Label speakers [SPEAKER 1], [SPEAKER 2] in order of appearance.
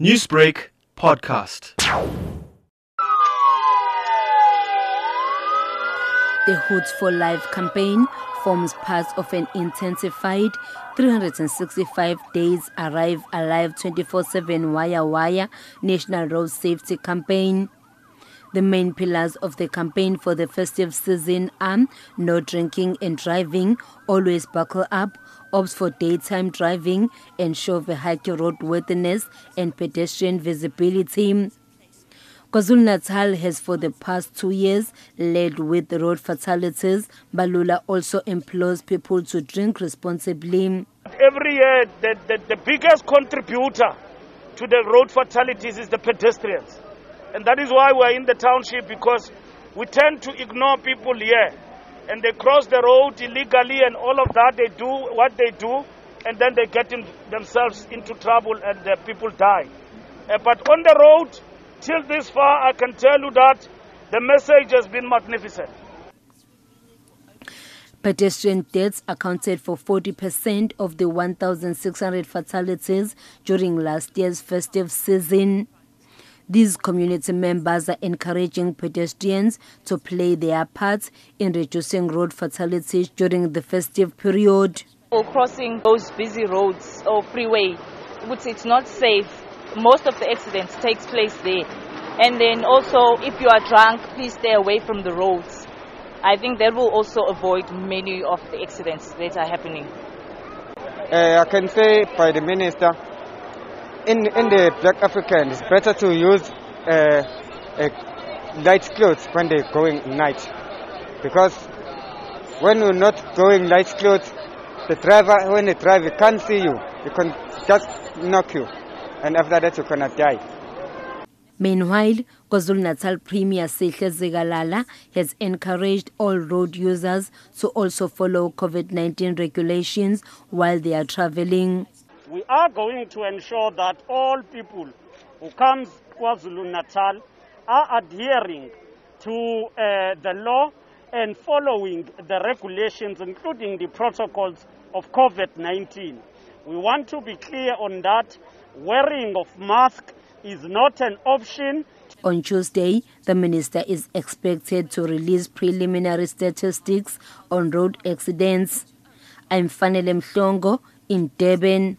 [SPEAKER 1] Newsbreak podcast.
[SPEAKER 2] The Hoot for Life campaign forms part of an intensified 365 days Arrive Alive 24 7 Wire Wire National Road Safety Campaign. The main pillars of the campaign for the festive season are no drinking and driving, always buckle up, ops for daytime driving, ensure vehicle roadworthiness and pedestrian visibility. KwaZulu-Natal has for the past two years led with road fatalities. Mbalula also implores people to drink responsibly.
[SPEAKER 3] Every year, the, the, the biggest contributor to the road fatalities is the pedestrians. And that is why we're in the township because we tend to ignore people here. And they cross the road illegally and all of that. They do what they do and then they get in themselves into trouble and people die. Uh, but on the road, till this far, I can tell you that the message has been magnificent.
[SPEAKER 2] Pedestrian deaths accounted for 40% of the 1,600 fatalities during last year's festive season. These community members are encouraging pedestrians to play their part in reducing road fatalities during the festive period.
[SPEAKER 4] Or crossing those busy roads or freeway, which it's not safe. Most of the accidents takes place there. And then also, if you are drunk, please stay away from the roads. I think that will also avoid many of the accidents that are happening.
[SPEAKER 5] Uh, I can say by the minister, in in the Black African, it's better to use uh, light clothes when they're going night, because when you're not going light clothes, the driver when they drive, he can't see you. He can just knock you, and after that you're gonna die.
[SPEAKER 2] Meanwhile, KwaZulu-Natal Premier Sihle Zikalala has encouraged all road users to also follow COVID-19 regulations while they are traveling.
[SPEAKER 3] We are going to ensure that all people who come to KwaZulu-Natal are adhering to uh, the law and following the regulations, including the protocols of COVID-19. We want to be clear on that. Wearing of mask is not an option.
[SPEAKER 2] On Tuesday, the minister is expected to release preliminary statistics on road accidents. I'm Fanele Mhlongo in Durban.